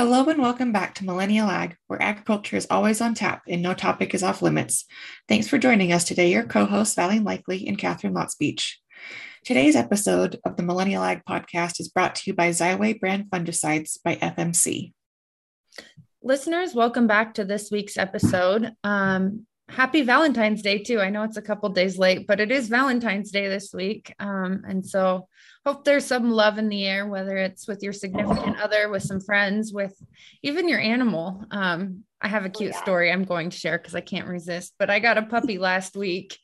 Hello and welcome back to Millennial Ag, where agriculture is always on tap and no topic is off limits. Thanks for joining us today, your co hosts, Valley Likely and Catherine Lotsbeach. Today's episode of the Millennial Ag podcast is brought to you by Xyway brand fungicides by FMC. Listeners, welcome back to this week's episode. Um, happy Valentine's Day, too. I know it's a couple days late, but it is Valentine's Day this week. Um, and so hope there's some love in the air, whether it's with your significant other, with some friends, with even your animal. Um, I have a oh, cute yeah. story I'm going to share because I can't resist, but I got a puppy last week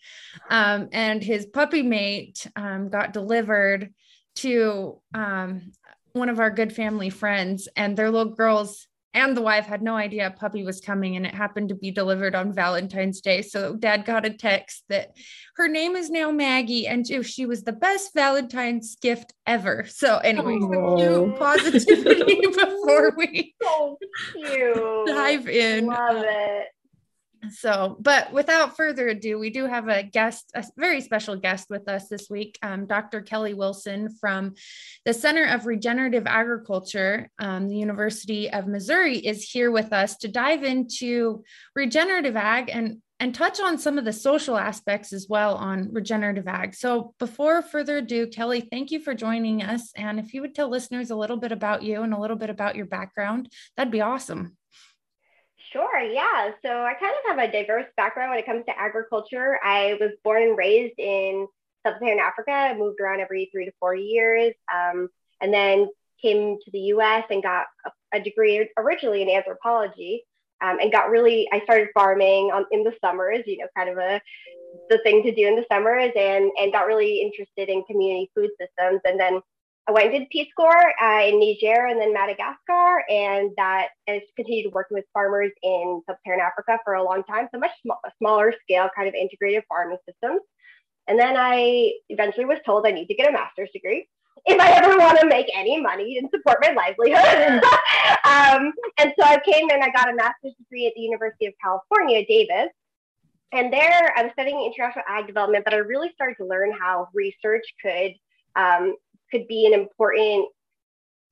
um, and his puppy mate um, got delivered to um, one of our good family friends, and their little girl's and the wife had no idea a puppy was coming and it happened to be delivered on Valentine's Day. So dad got a text that her name is now Maggie and she was the best Valentine's gift ever. So anyway, oh. positivity before we so dive in. Love it. So, but without further ado, we do have a guest, a very special guest with us this week, um, Dr. Kelly Wilson from the Center of Regenerative Agriculture, um, the University of Missouri, is here with us to dive into regenerative ag and and touch on some of the social aspects as well on regenerative ag. So, before further ado, Kelly, thank you for joining us. And if you would tell listeners a little bit about you and a little bit about your background, that'd be awesome. Sure, yeah. So I kind of have a diverse background when it comes to agriculture. I was born and raised in sub-Saharan Africa. I moved around every three to four years, um, and then came to the U.S. and got a, a degree originally in anthropology, um, and got really. I started farming on, in the summers, you know, kind of a the thing to do in the summers, and and got really interested in community food systems, and then I went and did Peace Corps uh, in Niger and then Madagascar, and that has continued working with farmers in sub-Saharan Africa for a long time. So much sm- smaller scale, kind of integrated farming systems. And then I eventually was told I need to get a master's degree if I ever want to make any money and support my livelihood. um, and so I came and I got a master's degree at the University of California, Davis. And there I was studying international ag development, but I really started to learn how research could um, could be an important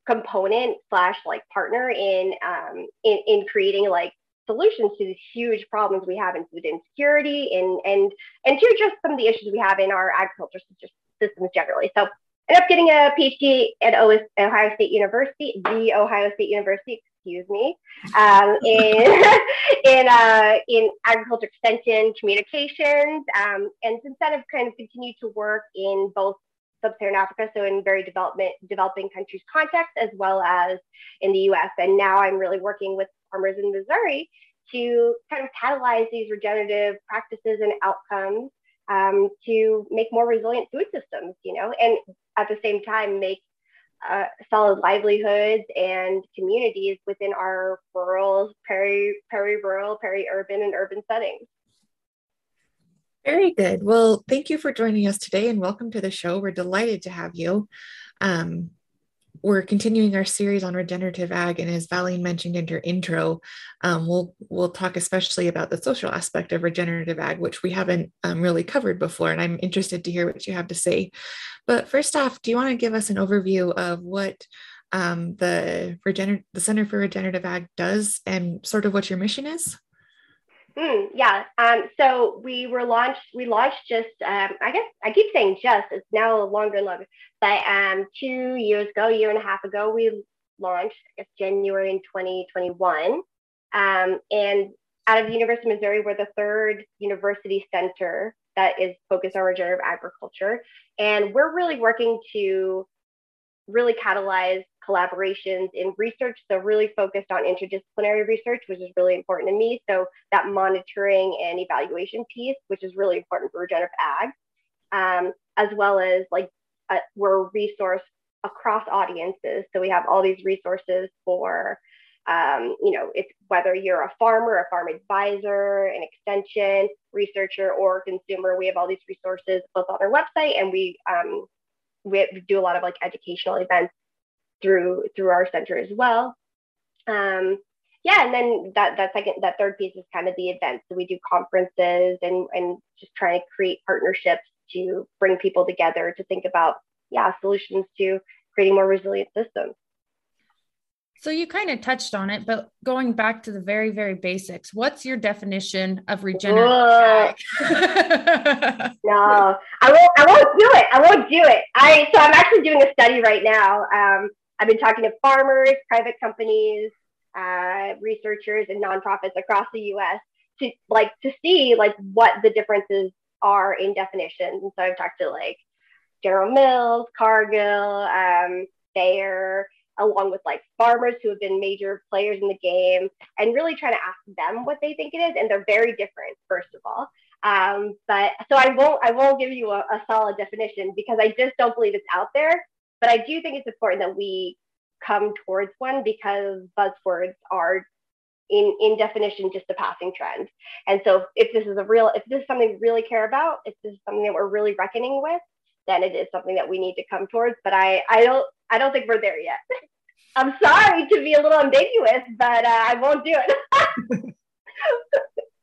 component slash like partner in um, in, in creating like solutions to these huge problems we have in food insecurity and and and to just some of the issues we have in our agriculture systems generally. So I ended up getting a PhD at Ohio State University, the Ohio State University, excuse me, um, in in uh, in agriculture extension communications, um, and since then I've kind of continued to work in both sub-Saharan Africa, so in very development developing countries context, as well as in the U.S. And now I'm really working with farmers in Missouri to kind of catalyze these regenerative practices and outcomes um, to make more resilient food systems, you know, and at the same time make uh, solid livelihoods and communities within our rural, peri, peri-rural, peri-urban, and urban settings. Very good. Well, thank you for joining us today and welcome to the show. We're delighted to have you. Um, we're continuing our series on regenerative ag, and as Valine mentioned in her intro, um, we'll we'll talk especially about the social aspect of regenerative ag, which we haven't um, really covered before. And I'm interested to hear what you have to say. But first off, do you want to give us an overview of what um, the regener- the Center for Regenerative Ag does and sort of what your mission is? Mm, yeah. Um, so we were launched, we launched just, um, I guess I keep saying just, it's now longer and longer, but um, two years ago, a year and a half ago, we launched, I guess, January in 2021. Um, and out of the University of Missouri, we're the third university center that is focused on regenerative agriculture. And we're really working to really catalyze collaborations in research. So really focused on interdisciplinary research, which is really important to me. So that monitoring and evaluation piece, which is really important for regenerative ag, um, as well as like uh, we're resource across audiences. So we have all these resources for, um, you know, it's whether you're a farmer, a farm advisor, an extension researcher, or consumer. We have all these resources both on our website, and we um, we do a lot of like educational events through through our center as well. Um, yeah, and then that that second that third piece is kind of the events. So we do conferences and and just try to create partnerships to bring people together to think about yeah solutions to creating more resilient systems. So you kind of touched on it, but going back to the very, very basics, what's your definition of regenerative? no, I won't. I won't do it. I won't do it. I so I'm actually doing a study right now. Um, I've been talking to farmers, private companies, uh, researchers, and nonprofits across the U.S. to like to see like what the differences are in definitions. And so I've talked to like General Mills, Cargill, um, Bayer, along with like farmers who have been major players in the game and really trying to ask them what they think it is and they're very different first of all um, but so i won't i won't give you a, a solid definition because i just don't believe it's out there but i do think it's important that we come towards one because buzzwords are in in definition just a passing trend and so if this is a real if this is something we really care about if this is something that we're really reckoning with then it is something that we need to come towards. But I, I don't, I don't think we're there yet. I'm sorry to be a little ambiguous, but uh, I won't do it.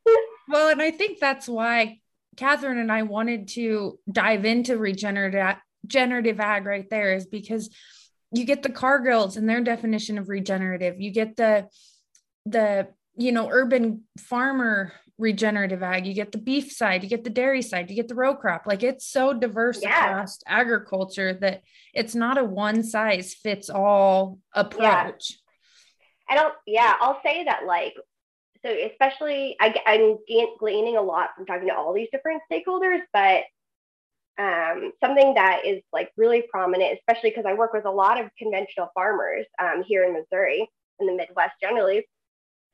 well, and I think that's why Catherine and I wanted to dive into regenerative generative ag right there is because you get the Cargills and their definition of regenerative. You get the the you know urban farmer regenerative ag you get the beef side you get the dairy side you get the row crop like it's so diverse yeah. across agriculture that it's not a one size fits all approach yeah. i don't yeah i'll say that like so especially I, i'm gleaning a lot from talking to all these different stakeholders but um, something that is like really prominent especially because i work with a lot of conventional farmers um, here in missouri in the midwest generally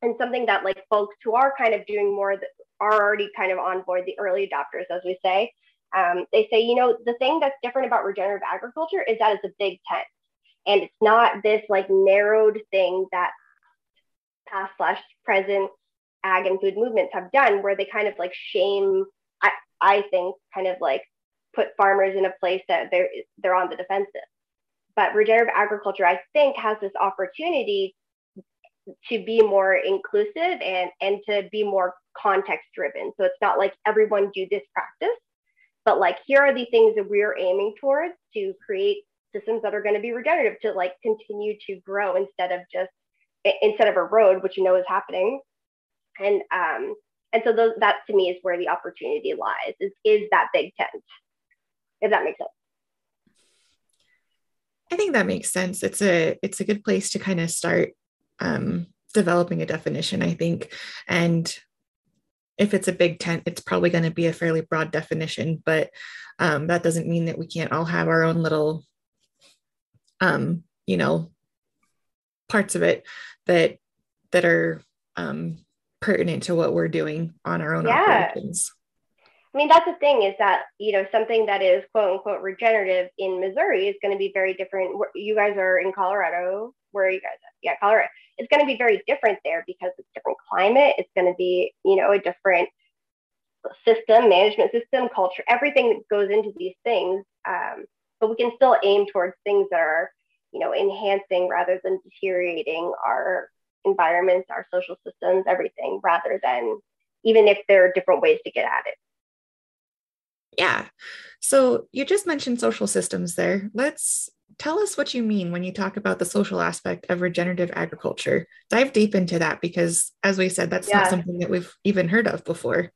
and something that like folks who are kind of doing more are already kind of on board the early adopters as we say um, they say you know the thing that's different about regenerative agriculture is that it's a big tent and it's not this like narrowed thing that past slash present ag and food movements have done where they kind of like shame i, I think kind of like put farmers in a place that they're they're on the defensive. But regenerative agriculture i think has this opportunity to be more inclusive and and to be more context driven so it's not like everyone do this practice but like here are the things that we're aiming towards to create systems that are going to be regenerative to like continue to grow instead of just instead of a road which you know is happening. And um and so those, that to me is where the opportunity lies is is that big tent if that makes sense I think that makes sense. It's a it's a good place to kind of start um, developing a definition, I think. And if it's a big tent, it's probably going to be a fairly broad definition, but um, that doesn't mean that we can't all have our own little, um, you know, parts of it that that are um, pertinent to what we're doing on our own yeah. operations. I mean, that's the thing is that, you know, something that is quote unquote regenerative in Missouri is going to be very different. You guys are in Colorado. Where are you guys at? Yeah, Colorado. It's going to be very different there because it's different climate. It's going to be, you know, a different system, management system, culture, everything that goes into these things. Um, but we can still aim towards things that are, you know, enhancing rather than deteriorating our environments, our social systems, everything, rather than even if there are different ways to get at it. Yeah. So you just mentioned social systems there. Let's tell us what you mean when you talk about the social aspect of regenerative agriculture. Dive deep into that because, as we said, that's yeah. not something that we've even heard of before.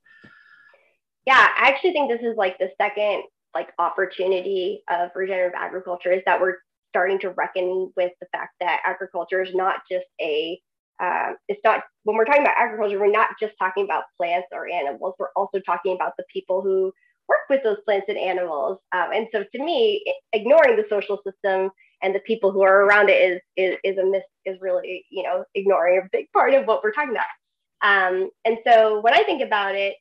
Yeah, I actually think this is like the second like opportunity of regenerative agriculture is that we're starting to reckon with the fact that agriculture is not just a uh, it's not when we're talking about agriculture we're not just talking about plants or animals we're also talking about the people who work with those plants and animals. Um, and so to me, ignoring the social system and the people who are around it is, is, is a miss, is really, you know, ignoring a big part of what we're talking about. Um, and so when I think about it,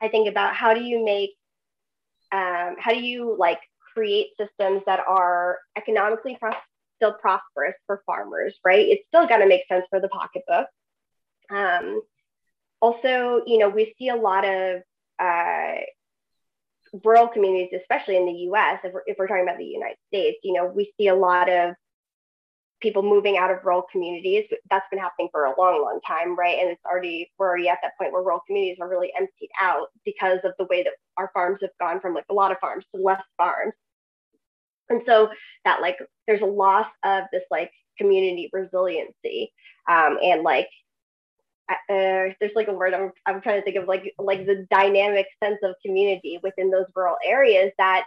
I think about how do you make, um, how do you like create systems that are economically still prosperous for farmers, right? It's still got to make sense for the pocketbook. Um, also, you know, we see a lot of uh, rural communities, especially in the US, if we're, if we're talking about the United States, you know, we see a lot of people moving out of rural communities. That's been happening for a long, long time, right? And it's already, we're already at that point where rural communities are really emptied out because of the way that our farms have gone from like a lot of farms to less farms. And so that like, there's a loss of this like community resiliency um, and like uh, there's like a word I'm, I'm trying to think of like like the dynamic sense of community within those rural areas that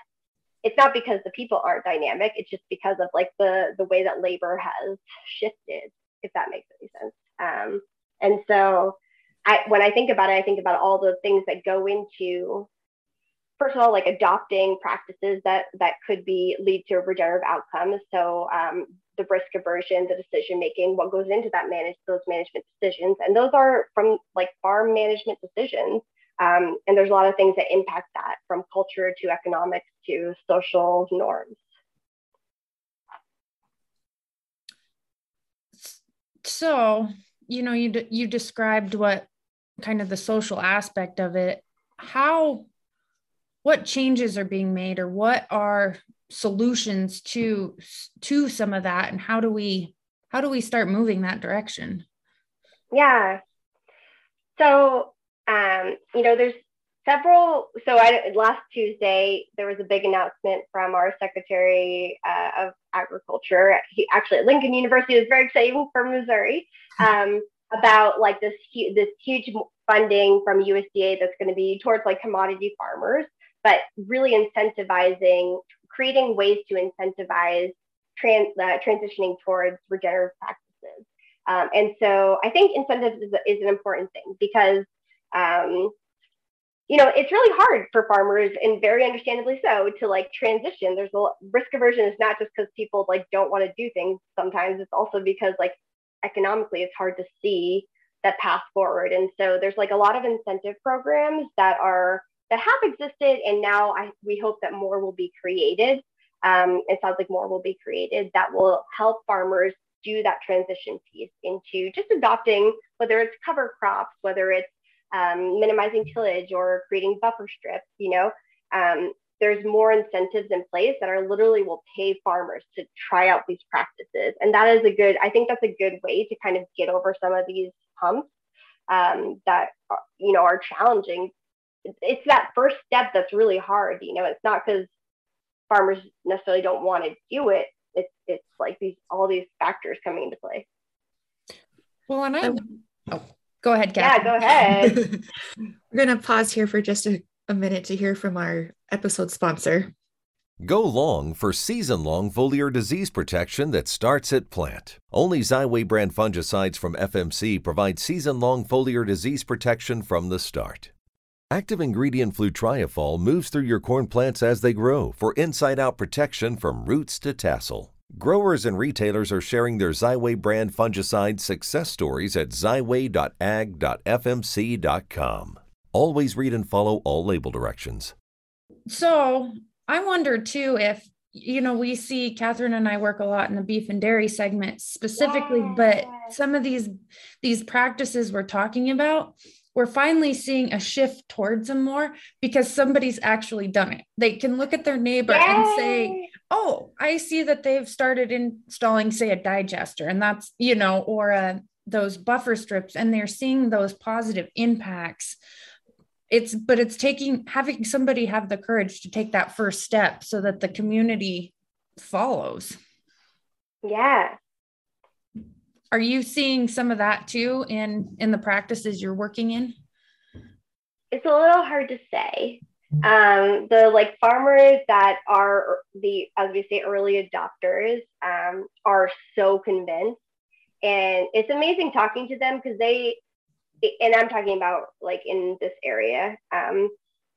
it's not because the people aren't dynamic it's just because of like the the way that labor has shifted if that makes any sense um, and so I, when I think about it, I think about all the things that go into, first of all, like adopting practices that that could be lead to regenerative outcomes. So um, the risk aversion, the decision making, what goes into that manage those management decisions, and those are from like farm management decisions. Um, and there's a lot of things that impact that, from culture to economics to social norms. So, you know, you you described what kind of the social aspect of it. How what changes are being made or what are solutions to to some of that and how do we how do we start moving that direction? Yeah. So um you know there's several so I, last tuesday there was a big announcement from our secretary uh, of agriculture. He actually at lincoln university is very exciting for missouri um, about like this this huge funding from usda that's going to be towards like commodity farmers but really incentivizing creating ways to incentivize trans, uh, transitioning towards regenerative practices. Um, and so I think incentives is, is an important thing because, um, you know, it's really hard for farmers and very understandably so to like transition. There's a risk aversion is not just because people like don't want to do things. Sometimes it's also because like economically it's hard to see that path forward. And so there's like a lot of incentive programs that are that have existed, and now I, we hope that more will be created. Um, it sounds like more will be created that will help farmers do that transition piece into just adopting, whether it's cover crops, whether it's um, minimizing tillage or creating buffer strips, you know, um, there's more incentives in place that are literally will pay farmers to try out these practices. And that is a good, I think that's a good way to kind of get over some of these humps um, that, are, you know, are challenging it's that first step that's really hard. You know, it's not because farmers necessarily don't want to do it. It's it's like these all these factors coming into play. Well, and I oh, oh go ahead, Kathy. Yeah, go ahead. We're gonna pause here for just a, a minute to hear from our episode sponsor. Go long for season long foliar disease protection that starts at plant. Only Xyway brand fungicides from FMC provide season long foliar disease protection from the start. Active ingredient flutriafol moves through your corn plants as they grow for inside out protection from roots to tassel. Growers and retailers are sharing their Xyway brand fungicide success stories at xyway.ag.fmc.com. Always read and follow all label directions. So, I wonder too if you know we see Catherine and I work a lot in the beef and dairy segment specifically, yeah. but some of these these practices we're talking about we're finally seeing a shift towards them more because somebody's actually done it. They can look at their neighbor Yay! and say, "Oh, I see that they've started installing, say, a digester, and that's you know, or uh, those buffer strips, and they're seeing those positive impacts." It's but it's taking having somebody have the courage to take that first step so that the community follows. Yeah, are you seeing some of that too in in the practices you're working in? It's a little hard to say. Um, the like farmers that are the as we say early adopters um, are so convinced. And it's amazing talking to them because they and i'm talking about like in this area um,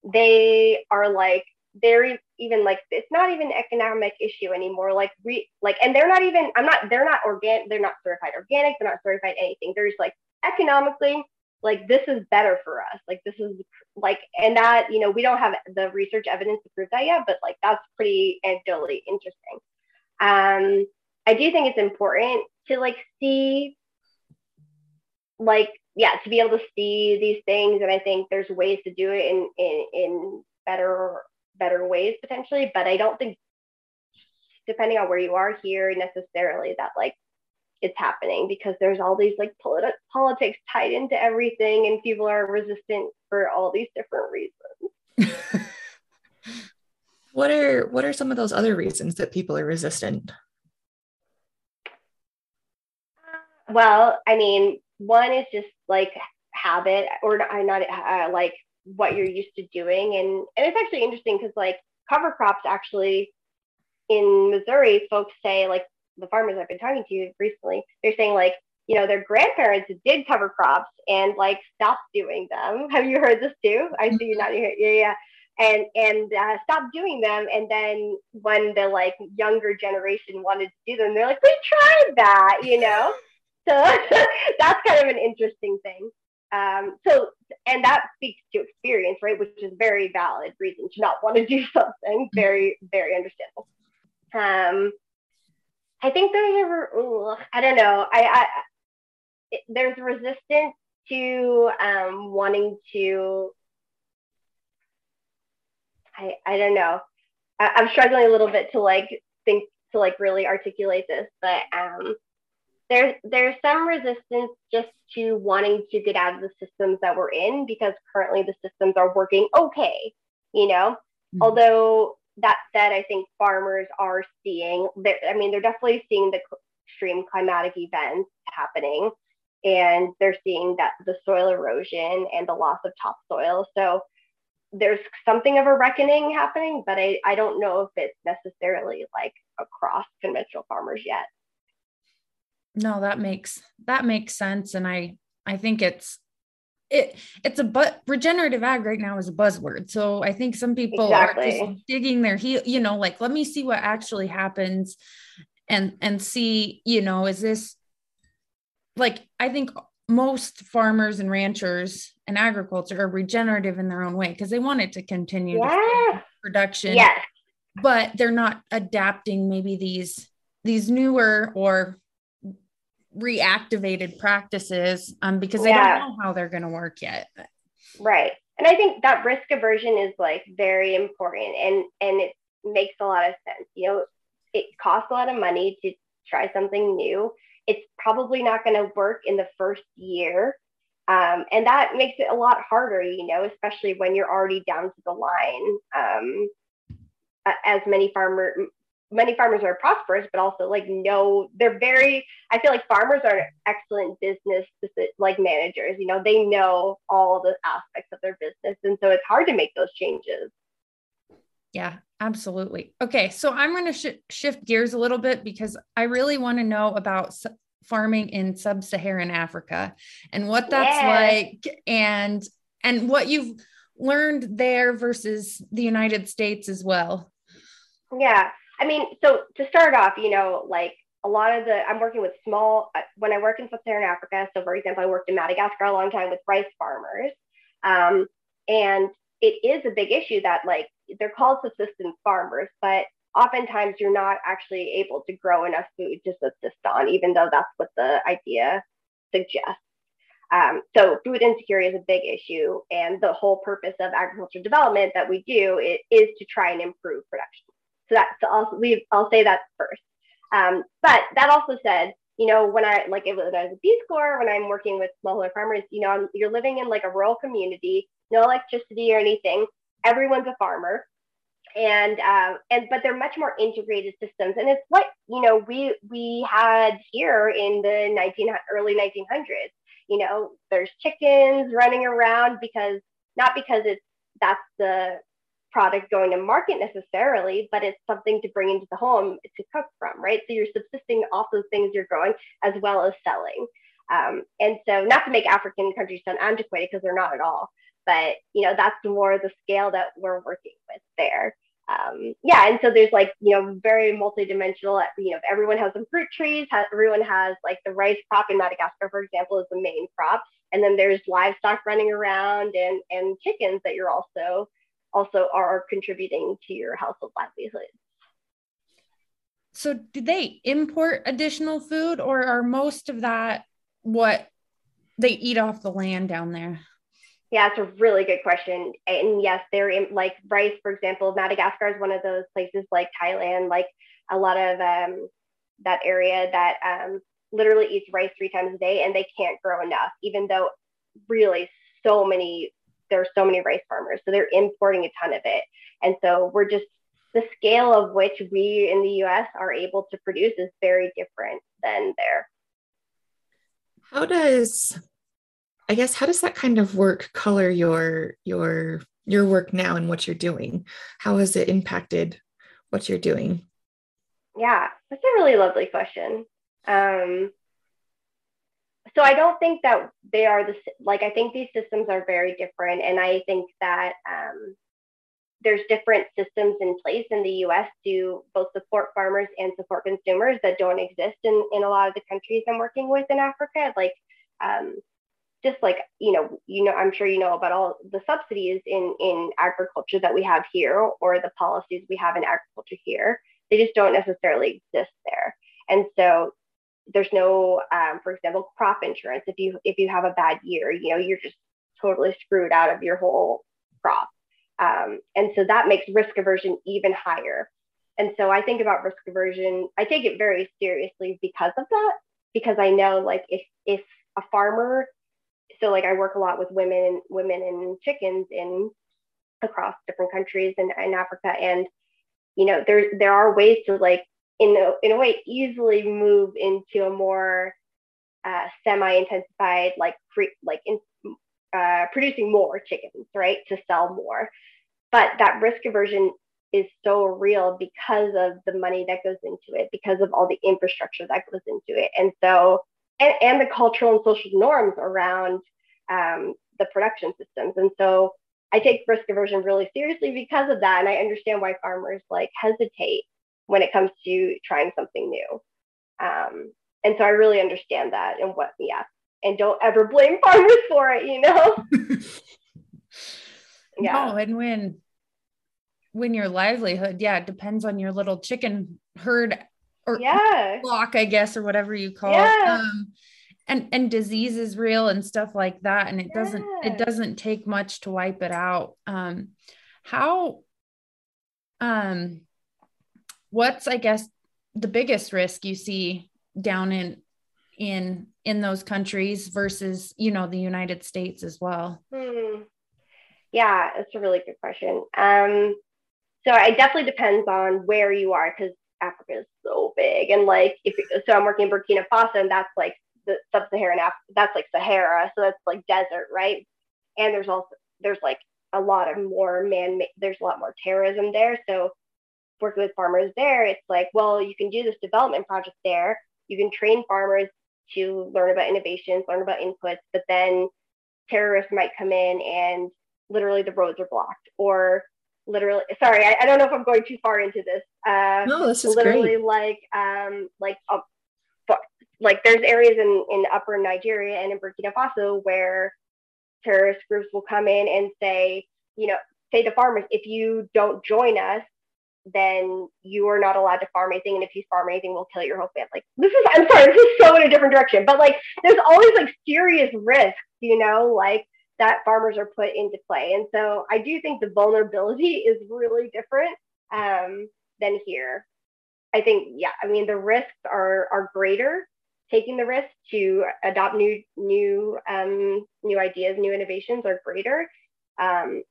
they are like they're even like it's not even an economic issue anymore. Like re like and they're not even i'm not they're not organic they're not certified organic they're not certified anything. They're just like economically like this is better for us. Like this is like and that you know we don't have the research evidence to prove that yet but like that's pretty anecdotally interesting. Um i do think it's important to like see like yeah to be able to see these things and i think there's ways to do it in in in better better ways potentially, but I don't think depending on where you are here necessarily that like it's happening because there's all these like politi- politics tied into everything and people are resistant for all these different reasons. what are what are some of those other reasons that people are resistant? Well, I mean, one is just like habit or not, not uh, like what you're used to doing. And, and it's actually interesting because like cover crops actually in Missouri, folks say like the farmers I've been talking to recently, they're saying like, you know, their grandparents did cover crops and like stopped doing them. Have you heard this too? I see you not here. Yeah, yeah. And and uh, stopped doing them. And then when the like younger generation wanted to do them, they're like, we tried that, you know. So that's kind of an interesting thing. Um, so, and that speaks to experience, right? Which is very valid reason to not want to do something. Very, very understandable. Um, I think there's a, ooh, I don't know. I, I it, there's resistance to um, wanting to. I, I don't know. I, I'm struggling a little bit to like think to like really articulate this, but um, there's there's some resistance just to wanting to get out of the systems that we're in because currently the systems are working okay you know? Mm-hmm. although that said i think farmers are seeing that i mean they're definitely seeing the extreme climatic events happening and they're seeing that the soil erosion and the loss of topsoil. So there's something of a reckoning happening but i, I don't know if it's necessarily like across conventional farmers yet no that makes that makes sense and i i think it's it it's a but regenerative ag right now is a buzzword so i think some people exactly. are just digging their heel you know like let me see what actually happens and and see you know is this like i think most farmers and ranchers and agriculture are regenerative in their own way because they want it to continue yeah. production yes but they're not adapting maybe these these newer or reactivated practices um, because they yeah. don't know how they're going to work yet. Right. And I think that risk aversion is like very important and and it makes a lot of sense. You know, it costs a lot of money to try something new. It's probably not going to work in the first year. Um, and that makes it a lot harder, you know, especially when you're already down to the line. Um, as many farmer many farmers are prosperous, but also like no, they're very. I feel like farmers are excellent business like managers. You know, they know all the aspects of their business, and so it's hard to make those changes. Yeah, absolutely. Okay, so I'm going to sh- shift gears a little bit because I really want to know about s- farming in sub-Saharan Africa and what that's like, and and what you've learned there versus the United States as well. Yeah. I mean, so to start off, you know, like a lot of the, I'm working with small, uh, when I work in Sub Saharan Africa, so for example, I worked in Madagascar a long time with rice farmers. Um, and it is a big issue that, like, they're called subsistence farmers, but oftentimes you're not actually able to grow enough food to subsist on, even though that's what the idea suggests. Um, so food insecurity is a big issue, and the whole purpose of agriculture development that we do is to try and improve production. So that so I'll say that first. Um, but that also said, you know, when I like was I was a Peace Corps, when I'm working with smallholder farmers, you know, I'm, you're living in like a rural community, no electricity or anything. Everyone's a farmer, and uh, and but they're much more integrated systems. And it's what you know we we had here in the 19 early 1900s. You know, there's chickens running around because not because it's that's the product going to market necessarily, but it's something to bring into the home to cook from, right? So you're subsisting off those things you're growing as well as selling. Um, and so, not to make African countries sound antiquated because they're not at all, but you know that's more the scale that we're working with there. Um, yeah, and so there's like you know very multidimensional. You know, everyone has some fruit trees. Has, everyone has like the rice crop in Madagascar, for example, is the main crop, and then there's livestock running around and and chickens that you're also also are contributing to your household livelihood. So, do they import additional food, or are most of that what they eat off the land down there? Yeah, it's a really good question. And yes, they're in like rice, for example. Madagascar is one of those places like Thailand, like a lot of um, that area that um, literally eats rice three times a day and they can't grow enough, even though really so many there's so many rice farmers, so they're importing a ton of it. And so we're just the scale of which we in the US are able to produce is very different than there. How does I guess how does that kind of work color your your your work now and what you're doing? How has it impacted what you're doing? Yeah, that's a really lovely question. Um, so I don't think that they are the like I think these systems are very different, and I think that um, there's different systems in place in the U.S. to both support farmers and support consumers that don't exist in in a lot of the countries I'm working with in Africa. Like um, just like you know you know i'm sure you know about all the subsidies in in agriculture that we have here or the policies we have in agriculture here they just don't necessarily exist there and so there's no um, for example crop insurance. If you if you have a bad year you know you're just totally screwed out of your whole crop. Um, and so that makes risk aversion even higher. And so i think about risk aversion i take it very seriously because of that because i know like if if a farmer so like I work a lot with women, women and chickens in across different countries in, in Africa. And, you know, there, there are ways to like, in a, in a way, easily move into a more uh, semi-intensified, like, pre, like in, uh, producing more chickens, right, to sell more. But that risk aversion is so real because of the money that goes into it, because of all the infrastructure that goes into it. And so and, and the cultural and social norms around um, the production systems. And so I take risk aversion really seriously because of that. And I understand why farmers like hesitate when it comes to trying something new. Um, and so I really understand that and what, yeah. And don't ever blame farmers for it, you know? yeah. No, and when when your livelihood, yeah, it depends on your little chicken herd or yeah. block, I guess, or whatever you call yeah. it. Um, and and disease is real and stuff like that. And it yeah. doesn't it doesn't take much to wipe it out. Um, how um what's I guess the biggest risk you see down in in in those countries versus you know the United States as well? Hmm. Yeah, it's a really good question. Um, so it definitely depends on where you are because Africa is so big. And like, if so, I'm working in Burkina Faso, and that's like the sub-Saharan Africa. That's like Sahara, so that's like desert, right? And there's also there's like a lot of more man. There's a lot more terrorism there. So working with farmers there, it's like, well, you can do this development project there. You can train farmers to learn about innovations, learn about inputs, but then terrorists might come in and literally the roads are blocked or literally sorry I, I, don't know if i'm going too far into this uh no this is literally great. like um like uh, like there's areas in in upper nigeria and in burkina faso where terrorist groups will come in and say you know say to farmers if you don't join us then you are not allowed to farm anything and if you farm anything we'll kill your whole family like this is i'm sorry this is so in a different direction but like there's always like serious risks you know like that farmers are put into play. And so I do think the vulnerability is really different um, than here. I think, yeah, I mean, the risks are, are greater taking the risk to adopt new, new, um, new ideas, new innovations are greater, um,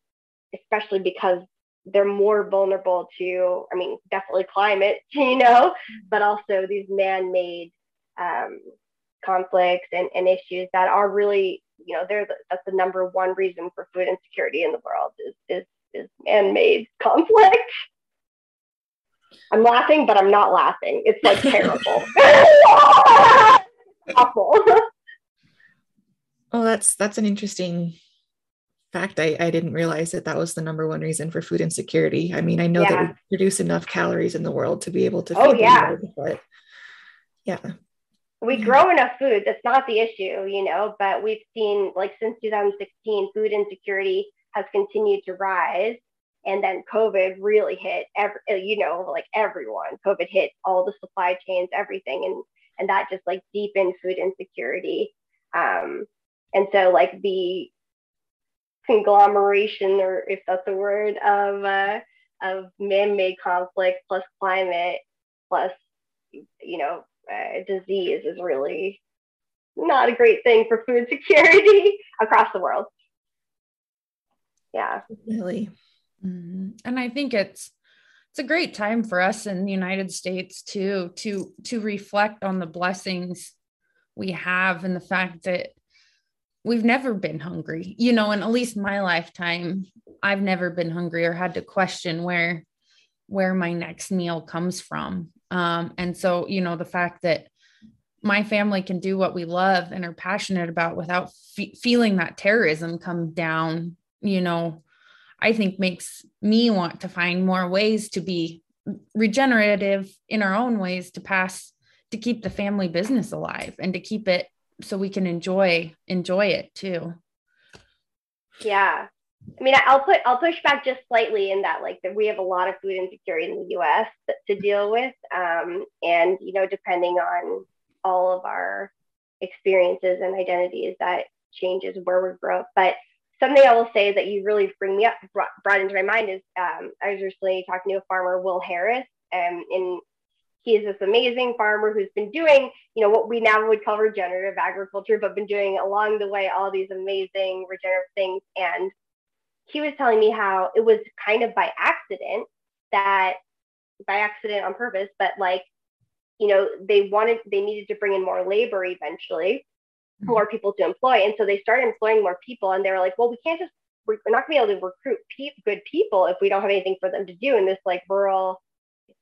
especially because they're more vulnerable to, I mean, definitely climate, you know, but also these man-made um, conflicts and, and issues that are really you know, they're the, that's the number one reason for food insecurity in the world is is is man-made conflict. I'm laughing, but I'm not laughing. It's like terrible. Awful. Oh, that's that's an interesting fact. I, I didn't realize that that was the number one reason for food insecurity. I mean, I know yeah. that we produce enough calories in the world to be able to oh, feed oh, yeah. World, but yeah we grow enough food that's not the issue you know but we've seen like since 2016 food insecurity has continued to rise and then covid really hit every you know like everyone covid hit all the supply chains everything and and that just like deepened food insecurity um and so like the conglomeration or if that's a word of uh of man-made conflict plus climate plus you know uh, disease is really not a great thing for food security across the world. Yeah. Really. Mm-hmm. And I think it's it's a great time for us in the United States too to to reflect on the blessings we have and the fact that we've never been hungry you know in at least my lifetime i've never been hungry or had to question where where my next meal comes from. Um, and so you know the fact that my family can do what we love and are passionate about without fe- feeling that terrorism come down you know i think makes me want to find more ways to be regenerative in our own ways to pass to keep the family business alive and to keep it so we can enjoy enjoy it too. Yeah. I mean i'll put i'll push back just slightly in that like that we have a lot of food insecurity in the us to deal with. Um, and you know depending on all of our experiences and identities that changes where we grow up. But something i will say that you really bring me up brought, brought into my mind is um, i was recently talking to a farmer will harris um, in He's this amazing farmer who's been doing, you know, what we now would call regenerative agriculture, but been doing along the way all these amazing regenerative things. And he was telling me how it was kind of by accident that, by accident on purpose, but like, you know, they wanted, they needed to bring in more labor eventually, hmm. more people to employ. And so they started employing more people. And they were like, well, we can't just, we're not going to be able to recruit pe- good people if we don't have anything for them to do in this like rural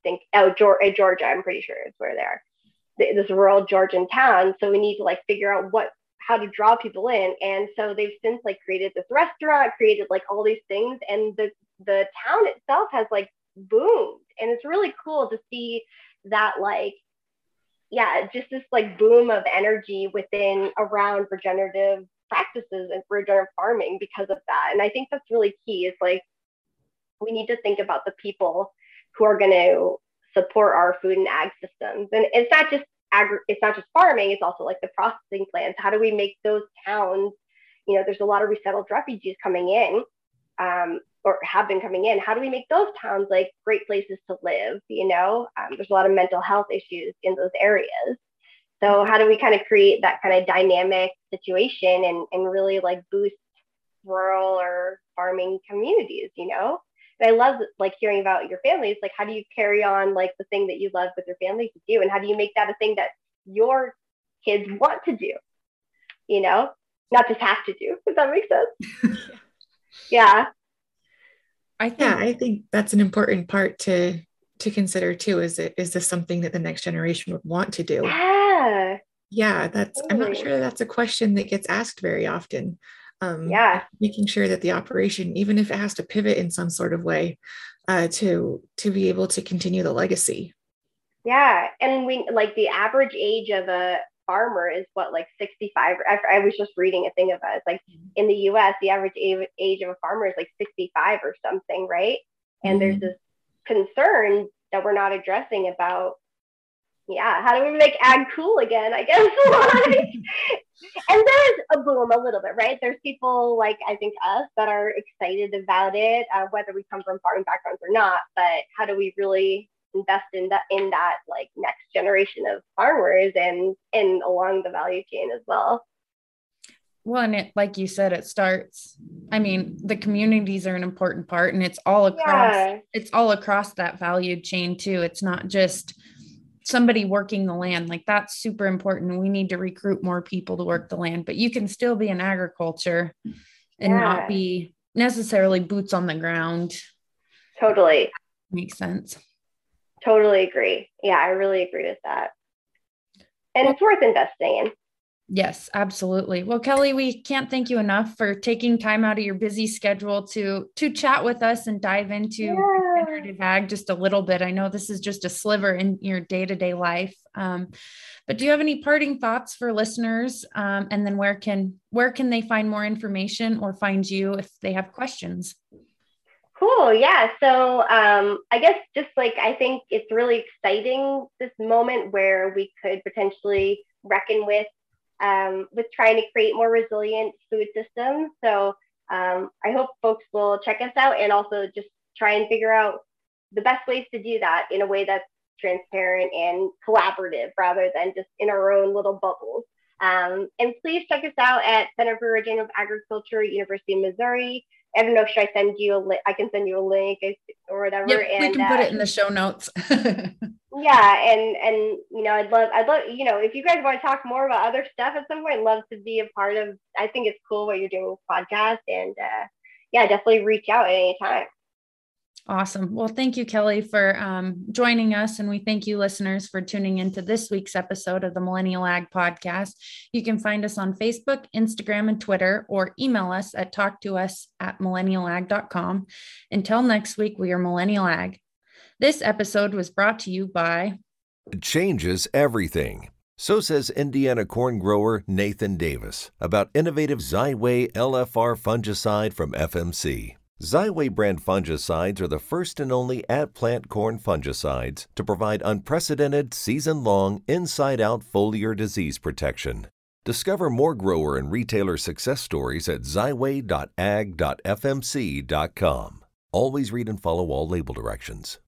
think oh eh, Georgia, I'm pretty sure is where they're this rural Georgian town. So we need to like figure out what how to draw people in. And so they've since like created this restaurant, created like all these things, and the the town itself has like boomed. And it's really cool to see that like yeah, just this like boom of energy within around regenerative practices and regenerative farming because of that. And I think that's really key. Is like we need to think about the people who are going to support our food and ag systems. And it's not just agri- it's not just farming, it's also like the processing plants. How do we make those towns, you know, there's a lot of resettled refugees coming in um, or have been coming in. How do we make those towns like great places to live? You know, um, there's a lot of mental health issues in those areas. So how do we kind of create that kind of dynamic situation and, and really like boost rural or farming communities, you know? And I love like hearing about your families. Like, how do you carry on like the thing that you love with your family to do, and how do you make that a thing that your kids want to do? You know, not just have to do. Does that make sense? yeah. I think, yeah, I think that's an important part to to consider too. Is it is this something that the next generation would want to do? Yeah. Yeah, that's. Totally. I'm not sure that's a question that gets asked very often um, yeah making sure that the operation even if it has to pivot in some sort of way uh, to to be able to continue the legacy yeah and we like the average age of a farmer is what like 65 I, I was just reading a thing about it. Like mm-hmm. in the us the average age of a farmer is like 65 or something right and mm-hmm. there's this concern that we're not addressing about yeah, how do we make ag cool again? I guess. and there's a boom a little bit, right? There's people like I think us that are excited about it, uh, whether we come from farming backgrounds or not. But how do we really invest in that in that like next generation of farmers and and along the value chain as well? Well, and it, like you said, it starts. I mean, the communities are an important part, and it's all across. Yeah. It's all across that value chain too. It's not just somebody working the land like that's super important. We need to recruit more people to work the land but you can still be in agriculture and yeah. not be necessarily boots on the ground. Totally. Makes sense. Totally agree. Yeah i really agree with that. And it's worth investing in. Yes, absolutely. Well, Kelly, we can't thank you enough for taking time out of your busy schedule to to chat with us and dive into yeah. Regenerative ag just a little bit. I know this is just a sliver in your day to day life, um, but do you have any parting thoughts for listeners? Um, and then where can where can they find more information or find you if they have questions? Cool. Yeah. So um, I guess just like I think it's really exciting this moment where we could potentially reckon with um, with trying to create more resilient food systems. So um, I hope folks will check us out and also just try and figure out the best ways to do that in a way that's transparent and collaborative rather than just in our own little bubbles. Um, and please check us out at Center for Regenerative Agriculture, University of Missouri. I don't know. Should I send you a link? I can send you a link or whatever. Yep, and, we can put it in uh, the show notes. yeah, and and you know, I'd love, I'd love, you know, if you guys want to talk more about other stuff at some point, I'd love to be a part of. I think it's cool what you're doing with podcast, and uh, yeah, definitely reach out at any time. Awesome. Well, thank you, Kelly, for um, joining us. And we thank you, listeners, for tuning into this week's episode of the Millennial Ag Podcast. You can find us on Facebook, Instagram, and Twitter, or email us at talktous at millennialag.com. Until next week, we are Millennial Ag. This episode was brought to you by changes everything. So says Indiana corn grower Nathan Davis about innovative Xyway LFR fungicide from FMC. Xyway brand fungicides are the first and only at plant corn fungicides to provide unprecedented season long inside out foliar disease protection. Discover more grower and retailer success stories at xyway.ag.fmc.com. Always read and follow all label directions.